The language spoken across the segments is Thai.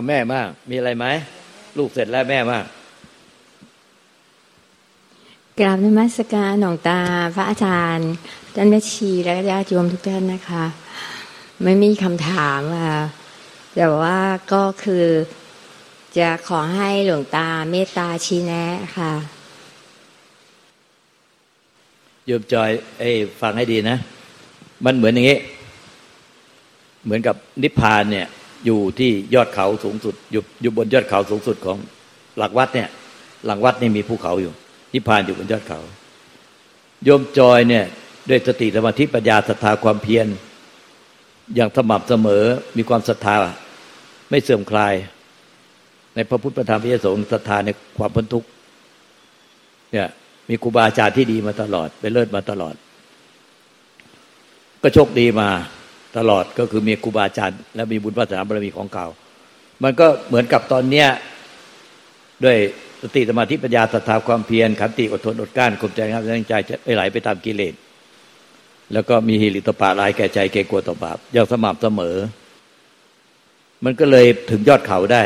เอาแม่มาก มีอะไรไหมลูกเสร็จแล้วแม่มากกราบนมัสการหนองตา พระอาจารย์ท่านแม่ชีและญาติโยมทุกท่านนะคะ ไม่มีคำถามค่ะแต่ว่าก็คือจะขอให้หลวงตาเมตตาชี้แนะค่ะโยมจอยไอ้ฟังให้ดีนะ มันเหมือนอย่างนี้ เหมือนกับนิพพานเนี่ย อยู่ที่ยอดเขาสูงสุด อยู่อยู่บนยอดเขาสูงสุดของหลักวัดเนี่ย หลังวัดนี่มีภูเขาอยู่นิพพานอยู่บนยอดเขา โยมจอยเนี่ย ด้วยสติสมาธิปัญญาศรัทธาความเพียรอย่างสม่ำเสมอมีความศรัทธาไม่เสื่อมคลาย ในพระพุทธธรรมพระสงฆ์ศรัทธาในความพ้นทุกข์เนี่ย มีครูบาอาจารย์ที่ดีมาตลอด ไปเลิศมาตลอด ก็โชคดีมา ตลอดก็คือมีครูบาอาจารย์ และมีบุญวาสนาบารมีของเก่า มันก็เหมือนกับตอนเนี้ยด้วยสติสมาธิปัญญาศรัทธาความเพียรขันติอดทนอดกลั้นข่มใจครับตั้งใจจะไม่ไหลไปตามกิเลสแล้วก็มีฮิริตปาลายแก่ใจเกรงกลัวต่อบาปอย่างสม่ำเสมอ มันก็เลยถึงยอดเขาได้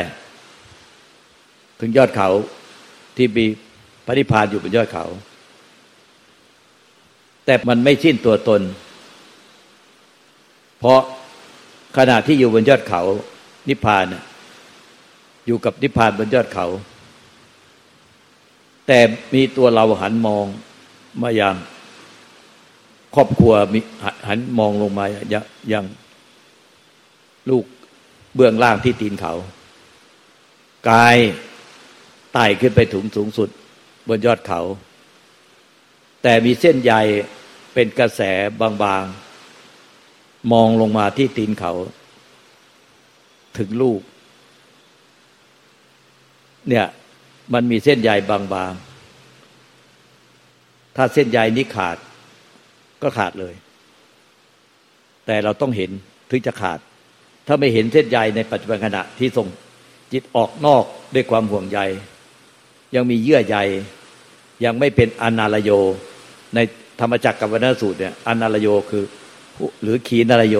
ถึงยอดเขาที่มีพระนิพพานอยู่บนยอดเขา แต่มันไม่สิ้นตัวตน เพราะขณะที่อยู่บนยอดเขา นิพพานอยู่กับนิพพานบนยอดเขา แต่มีตัวเราหันมองมาอย่างครอบครัวมีหันมองลงมาอย่างลูกเบื้องล่างที่ตีนเขา กายไต่ขึ้นไปถึงสูงสุดบนยอดเขา แต่มีเส้นใยเป็นกระแสบางๆ มองลงมาที่ตีนเขา ถึงลูก เนี่ย มันมีเส้นใยบางๆ ถ้าเส้นใยนี้ขาด ก็ขาดเลย แต่เราต้องเห็นถึงจะขาด ถ้าไม่เห็นเส้นใยในปัจจุบันขณะที่ส่งจิตออกนอกด้วยความห่วงใย ยังมีเยื่อใย ยังไม่เป็นอนาลโย ในธรรมจักรกับวนสูตรเนี่ยอนาลโยคือ หรือขีนาลโย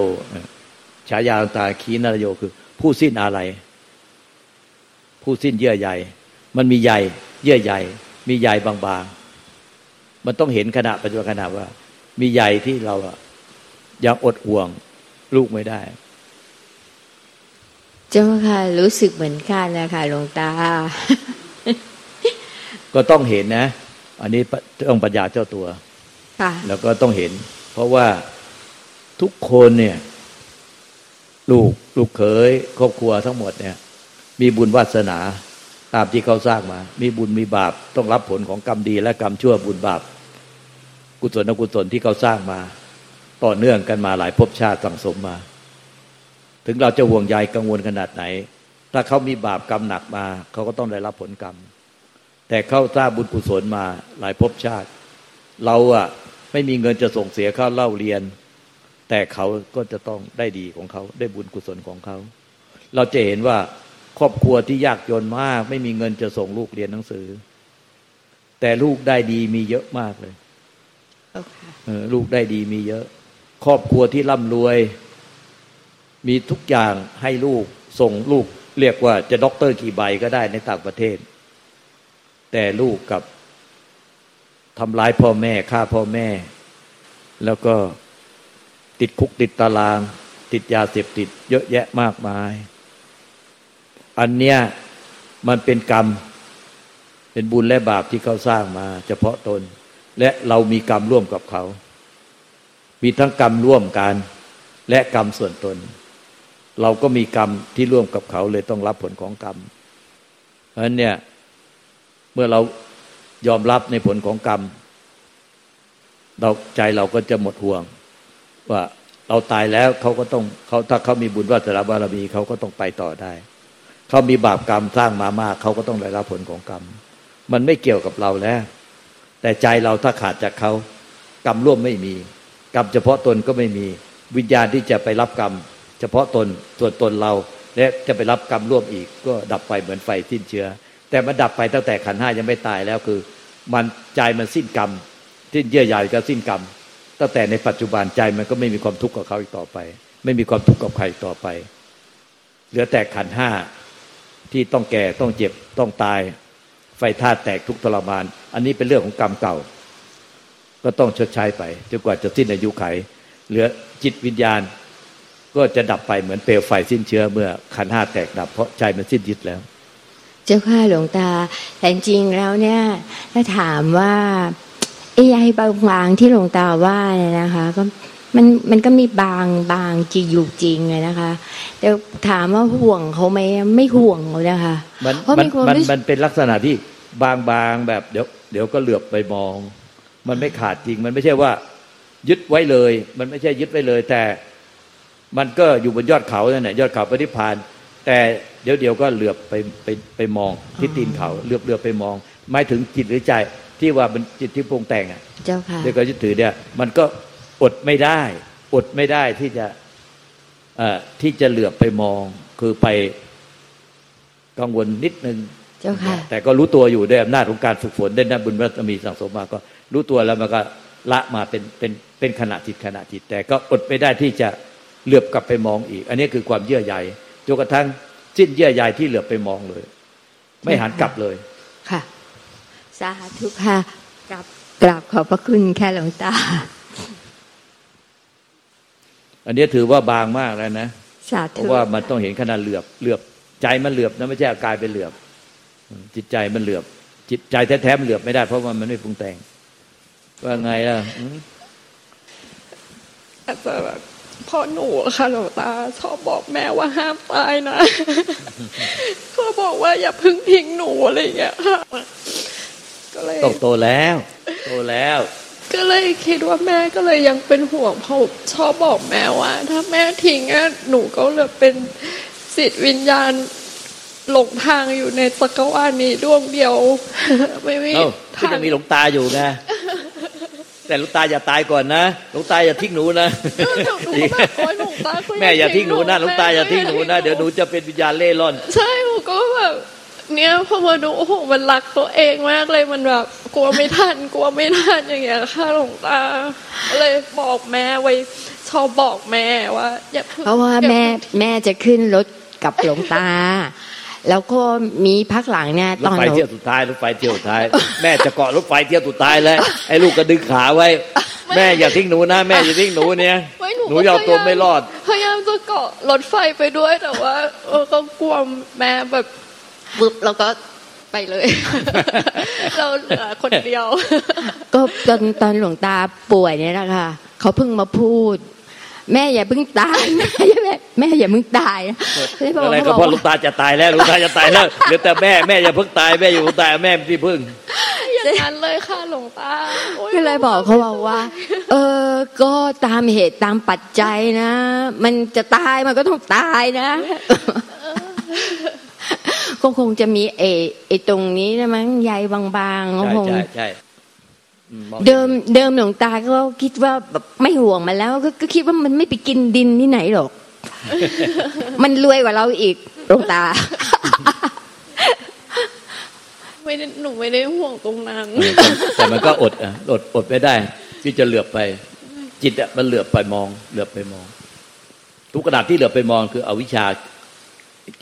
ฉายาต่างขีนาลโยคือ ผู้สิ้นอะไร ผู้สิ้นเยื่อใยมันมีใยเยื่อใยมีใยบางๆ มันต้องเห็นขณะปัจจุบันขณะว่า มีใยที่เรายังอดห่วงลูกไม่ได้ เจ้าค่ะ รู้สึกเหมือนกันนะคะหลวงตา ก็ต้องเห็นนะ อันนี้ต้องปัญญาเจ้าตัวแล้วก็ต้องเห็น เพราะว่า ทุกคนเนี่ย ลูกลูกเขยครอบครัวทั้งหมดเนี่ย มีบุญวาสนาตามที่เขาสร้างมา มีบุญมีบาป ต้องรับผลของกรรมดีและกรรมชั่วบุญบาป กุศลอกุศลที่เขาสร้างมา ต่อเนื่องกันมาหลายภพชาติสั่งสมมา ถึงเราจะห่วงใยกังวลขนาดไหน ถ้าเขามีบาปกรรมหนักมา เขาก็ต้องได้รับผลกรรม แต่เขาสร้างบุญกุศลมาหลายภพชาติ เราอะไม่มีเงินจะส่งเสียค่าเล่าเรียน แต่เขาก็จะต้องได้ดีของเขาได้บุญกุศลของเขา เราจะเห็นว่าครอบครัวที่ยากจนมาก ไม่มีเงินจะส่งลูกเรียนหนังสือ แต่ลูกได้ดีมีเยอะมากเลยลูกได้ดีมีเยอะ ครอบครัวที่ร่ำรวย มีทุกอย่างให้ลูกส่งลูกเรียกว่าจะด็อกเตอร์กี่ใบก็ได้ในต่างประเทศ แต่ลูกกับทำร้ายพ่อแม่ฆ่าพ่อแม่ แล้วก็ ติดคุกติดตาราง ติดยาเสพติด เยอะแยะมากมาย อันเนี้ยมันเป็นกรรม เป็นบุญและบาปที่เขาสร้างมา เฉพาะตน และเรามีกรรมร่วมกับเขา มีทั้งกรรมร่วมกัน และกรรมส่วนตน เราก็มีกรรมที่ร่วมกับเขาเลยต้องรับผลของกรรม เพราะฉะนั้นเนี่ยเมื่อเรายอมรับในผลของกรรมเราใจเราก็จะหมดห่วง ว่าเราตายแล้วเขาก็ต้องเขาถ้าเขามีบุญวาสนาบารมีเขาก็ต้องไปต่อได้ เขามีบาปกรรมสร้างมามากเขาก็ต้องได้รับผลของกรรม มันไม่เกี่ยวกับเราแล้ว แต่ใจเราถ้าขาดจากเขากรรมร่วมไม่มี กรรมเฉพาะตนก็ไม่มีวิญญาณที่จะไปรับกรรม เฉพาะตนส่วนตนเรา และจะไปรับกรรมร่วมอีก ก็ดับไปเหมือนไฟสิ้นเชื้อ แต่มันดับไปตั้งแต่ขันห้ายังไม่ตายแล้วคือ มันใจมันสิ้นกรรมที่เยื่อใหญ่ก็สิ้นกรรม ตั้งแต่ในปัจจุบันใจมันก็ไม่มีความทุกข์กับเขาอีกต่อไป ไม่มีความทุกข์กับใครต่อไป เหลือแต่ขันห้าที่ต้องแก่ต้องเจ็บต้องตาย ไฟธาตุแตกทุกทรมาน อันนี้เป็นเรื่องของกรรมเก่า ก็ต้องชดใช้ไปจนกว่าจะสิ้นอายุไข เหลือจิตวิญญาณ ก็จะดับไปเหมือนเปลวไฟสิ้นเชื้อเมื่อขันห้าแตกดับเพราะใจมันสิ้นยึดแล้ว เจ้าค่ะหลวงตาแต่จริงแล้วเนี่ยถ้าถามว่า ไอ้ยบางๆที่หลวงตาว่าเนี่ยนะคะ ก็มันมันก็มีบางบางจริงอยู่จริงเลยนะคะ แต่ถามว่าห่วงเขาไหมไม่ห่วงเลยนะคะมันเพราะมันมีความมันรู้สึกมันเป็นลักษณะที่บางบางแบบเดี๋ยวเดี๋ยวก็เหลือบไปมอง มันไม่ขาดจริง มันไม่ใช่ว่า ยึดไว้เลย มันไม่ใช่ยึดไว้เลย แต่มันก็อยู่บนยอดเขานั่นแหละยอดเขาปฏิพานแต่เดี๋ยวเดี๋ยวก็เหลือบไปไปไปมองที่ตีนเขาเหลือบเหลือบไปมองหมายถึงจิตหรือใจ ที่ว่ามันจิตที่ปรุงแต่งอะเจ้าค่ะด้วยการยึดถือเนี่ย มันก็อดไม่ได้ อดไม่ได้ที่จะเอ่อที่จะเหลือบไปมอง คือไปกังวลนิดนึงเจ้าค่ะ แต่ก็รู้ตัวอยู่ด้วยอำนาจของการฝึกฝนได้นบุญบารมีสั่งสมมาก็ รู้ตัวแล้วมันก็ละมาเป็นเป็นเป็นขณะจิตขณะจิต แต่ก็อดไม่ได้ที่จะเหลือบกลับไปมองอีก อันนี้คือความเยื่อใยจนกระทั่งสิ้นเยื่อใยที่เหลือบไปมองเลย ไม่หันกลับเลยค่ะ สาธุค่ะกราบกราบขอบพระคุณแค่หลวงตา อันนี้ถือว่าบางมากแล้วนะสาเพธุราะว่ามันต้องเห็นขนาดเหลือบเหลือบใจมันเหลือบนะไม่ใช่กายเป็นเหลือบ จิตใจมันเหลือบ จิตใจแท้ๆมันเหลือบไม่ได้ เพราะว่ามันไม่ปรุงแต่ง ว่าไงล่ะอืมอาจจะแบบพ่อหนูอะค่ะหลวงตา ชอบบอกแม่ว่าห้ามตายนะเขาบอกว่าอย่าพึ่งทิ้งหนูอะไรอย่างเงี้ยค่ะ ก็เลยต้องโตแล้ว โตแล้ว ก็เลยคิดว่าแม่ก็เลยยังเป็นห่วงเพราะชอบบอกแม่ว่า ถ้าแม่ทิ้งอะหนูก็เลยเป็นสิทธิวิญญาณหลงทางอยู่ในจักรวาลนี้ดวงเดียว ไม่มีเอ้าก็ทางจะมีหลวงตาอยู่ไงแต่หลวงตาอย่าตายก่อนนะหลวงตาอย่าทิ้งหนูนะหนูก็แบบโอ๊ยหลวงตาก็แม่อย่าทิ้งหนูนะหลวงตาอย่าทิ้งหนูนะ เดี๋ยวหนูจะเป็นวิญญาณเล่ร่อน ใช่หนูก็แบบ เนี่ยพอมาดูโอ้โหมันรักตัวเองมากเลยมันแบบกลัวไม่ทันกลัวไม่ทันอย่างเงี้ยค่ะหลวงตาก็เลยบอกแม่ไว้ชอบบอกแม่ว่าอย่าพิ่งเพราะว่าแม่แม่จะขึ้นรถกับหลวงตา แล้วก็มีพักหลังเนี่ยรตถอนไฟหนูเที่ยวสุดท้ายรถไฟเที่ยวสุดท้าย แม่จะเกาะรถไฟเที่ยวสุดท้ายแล้วไอ้ลูกก็ดึงขาไว้ แม่อย่าทิ้งหนูนะ แม่อย่าทิ้งหนูเนี่ยไม่หนูอยาวตัวไม่รอดพยายามจะเกาะรถไฟไปด้วยแต่ว่าเออก็กลัวแม่แบบ บึบแล้วก็ไปเลย เราเหลือคนเดียว ก็ตอนตอนหลวงตาป่วยเนี่ยนะคะเขาเพิ่งมาพูด แม่อย่าเพิ่งตายแม่อย่าแม่แม่อย่าเพิ่งตายเลยบอกอะไรเขาก็บอกเพราะลูกว่าตาจะตายแล้วลูกตาจะตายแล้วเหลือแต่แม่แม่อย่าเพิ่งตายแม่อยู่าเพิ่งตายแม่ที่พึ่งอย่างนั้นเลยค่ะหลวงตาโก็เลยบอกเขาบอกว่า เออก็ตามเหตุตามปัจจัยนะ มันจะตายมันก็ต้องตายนะ ก็คงจะมีเอไอตรงนี้นะมั้งใยบางๆก็ใช่คงใช่ใช่อืมองเดิมเดิมหลวงตาก็คิดว่าแบบไม่ห่วงมันแล้วก็ก็คิดว่ามันไม่ไปกินดินที่ไหนหรอก มันรวยกว่าเราอีกหลวงตาไม่ได้หนูไม่ได้ห่วงตรงนั้นเออแต่แต่มันก็อดอะอดอดไม่ได้ ที่จะเหลือบไป จิตอะมันเหลือบไปมอง เหลือบไปมอง ทุกขณะที่เหลือบไปมองคืออวิชชา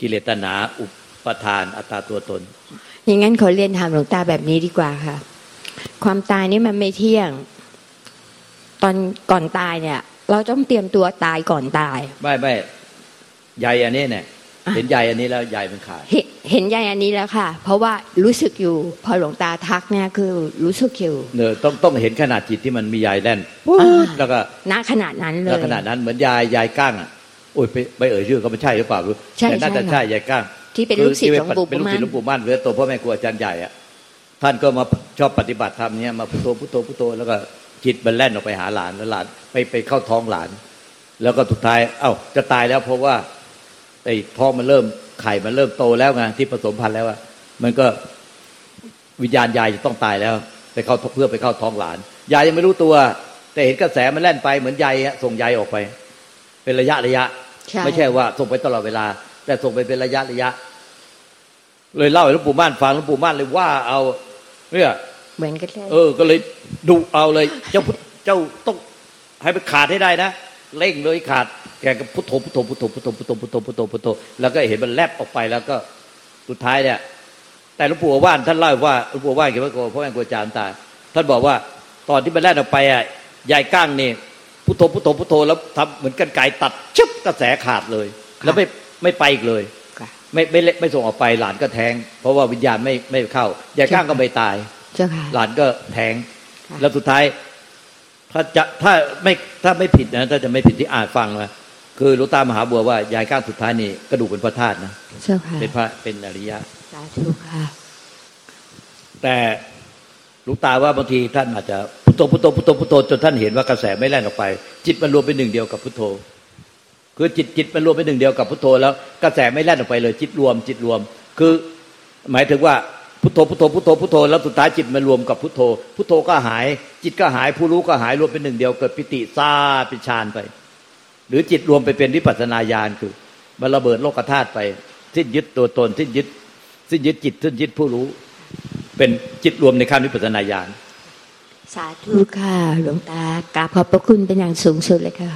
กิเลสตัณหาอุป ทานอัตตาตัวตน อย่างนั้นขอเรียนถามหลวงตาแบบนี้ดีกว่าค่ะ ความตายนี่มันไม่เที่ยง ตอนก่อนตายเนี่ย เราต้องเตรียมตัวตายก่อนตาย ไม่ไม่ใยอันนี้เนี่ยอะเห็นใยอันนี้แล้วใยมันขาดเห็นเห็นใยอันนี้แล้วค่ะ เพราะว่ารู้สึกอยู่ พอหลวงตาทักเนี่ยคือรู้สึกอยู่เนอต้องต้องเห็นขนาดจิตที่มันมีใยแล่นอ่าแล้วก็ณขนาดนั้นเลแล้วยขนาดนั้นเหมือนยายยายก้างอะโอ้ยไปไปเอ่ยชื่อก็ไม่ใช่หรือเปล่ารู้ใช่แต่น่าจะใช่ใช่ยายก้าง ที่เป็นลูกศิษย์หลวงปู่เป็นลูกศิษย์หลวงมั่นปู่มั่นหรือตัวพ่อแม่ครูอาจารย์ใหญ่อะท่านก็มาชอบปฏิบัติธรรมเนี่ยมาพุทโธพุทโธพุทโธแล้วก็จิตมันแล่นออกไปหาหลานแล้วหลานไปไปเข้าท้องหลาน แล้วก็สุดท้าย เอ้าจะตายแล้วเพราะว่าไอ้ท้องมันเริ่มไข่มันเริ่มโตแล้วไงที่ผสมพันธุ์แล้วอะมันก็วิญญาณยายจะต้องตายแล้ว ไปเข้าเพื่อไปเข้าท้องหลานยายยังไม่รู้ตัว แต่เห็นกระแสมันแล่นไปเหมือนใยอะส่งใยออกไป เป็นระยะระยะใช่ไม่ใช่ว่าส่งไปตลอดเวลา แต่ส่งไปเป็นระยะระยะ เลยเล่าให้หลวงปู่ม่านฟังหลวงปู่ม่านเลยว่าเอาเนี่ยเหมือนกันเลยเออ ก็เลยดุเอาเลย เจ้าพุทธเจ้าต้องให้มันขาดให้ได้นะเร่งเลยขาดแกก็พุทโธพุทโธพุทโธพุทโธพุทโธพุทโธพุทโธพุทโธแล้วก็เห็นมันแลบออกไปแล้วก็สุดท้ายเนี่ย แต่หลวงปู่ว่านท่านเล่าว่าหลวงปู่ว่านเกี่ยวกับพ่อแม่ครูอาจารย์ตายท่านบอกว่าตอนที่มันแล่นออกไปอะยายก้างนี่พุทโธพุทโธพุทโธแล้วทำเหมือนกันไก่ตัดชึบกระแสขาดเลย แล้วไม่ ไม่ไปอีกเลยค่ะไม่ไม่ไม่ไม่ส่งออกไปหลานก็แทง เพราะว่าวิญญาณไม่ไม่เข้ายายก้างก็ไม่ตายเจ้าค่ะหลานก็แทงค่ะแล้วสุดท้าย ถ้าจะถ้าไม่ถ้าไม่ผิดนะถ้าจะไม่ผิดที่อ่านฟังนะคือหลวงตามหาบัวว่ายายก้างสุดท้ายนี่กระดูกเป็นพระธาตุนะเจ้าค่ะเป็นพระเป็นอริยะสาธุค่ะแต่หลวงตาว่าบางทีท่านอาจจะพุทโธพุทโธพุทโธพุทโธจนท่านเห็นว่ากระแสไม่แล่นออกไป จิตมันรวมเป็นหนึ่งเดียวกับพุทโธ คือจิตจิตมันรวมเป็นหนึ่งเดียวกับพุทโธแล้วกระแสไม่แล่นออกไปเลย จิตรวม จิตรวม คือหมายถึงว่าพุทโธพุทโธพุทโธพุทโธแล้วสุดท้ายจิตมันรวมกับพุทโธ พุทโธก็หาย จิตก็หายผู้รู้ก็หายรวมเป็นหนึ่งเดียวเกิดปิติซาเป็นฌานไป หรือจิตรวมไปเป็นวิปัสนาญาณคือมันระเบิดโลกธาตุไปสิ้นยึดตัวตนสิ้นยึดสิ้นยึดจิตสิ้นยึดผู้รู้ เป็นจิตรวมในขั้นวิปัสนาญาณสาธุค่ะหลวงตากราบขอบพระคุณเป็นอย่างสูงสุดเลยค่ะ